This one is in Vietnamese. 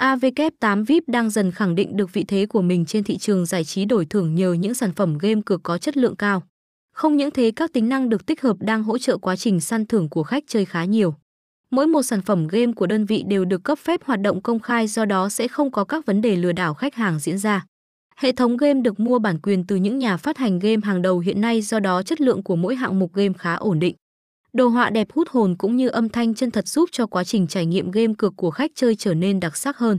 AVK8 VIP đang dần khẳng định được vị thế của mình trên thị trường giải trí đổi thưởng nhờ những sản phẩm game cược có chất lượng cao. Không những thế, các tính năng được tích hợp đang hỗ trợ quá trình săn thưởng của khách chơi khá nhiều. Mỗi một sản phẩm game của đơn vị đều được cấp phép hoạt động công khai, do đó sẽ không có các vấn đề lừa đảo khách hàng diễn ra. Hệ thống game được mua bản quyền từ những nhà phát hành game hàng đầu hiện nay, do đó chất lượng của mỗi hạng mục game khá ổn định. Đồ họa đẹp hút hồn cũng như âm thanh chân thật giúp cho quá trình trải nghiệm game cược của khách chơi trở nên đặc sắc hơn.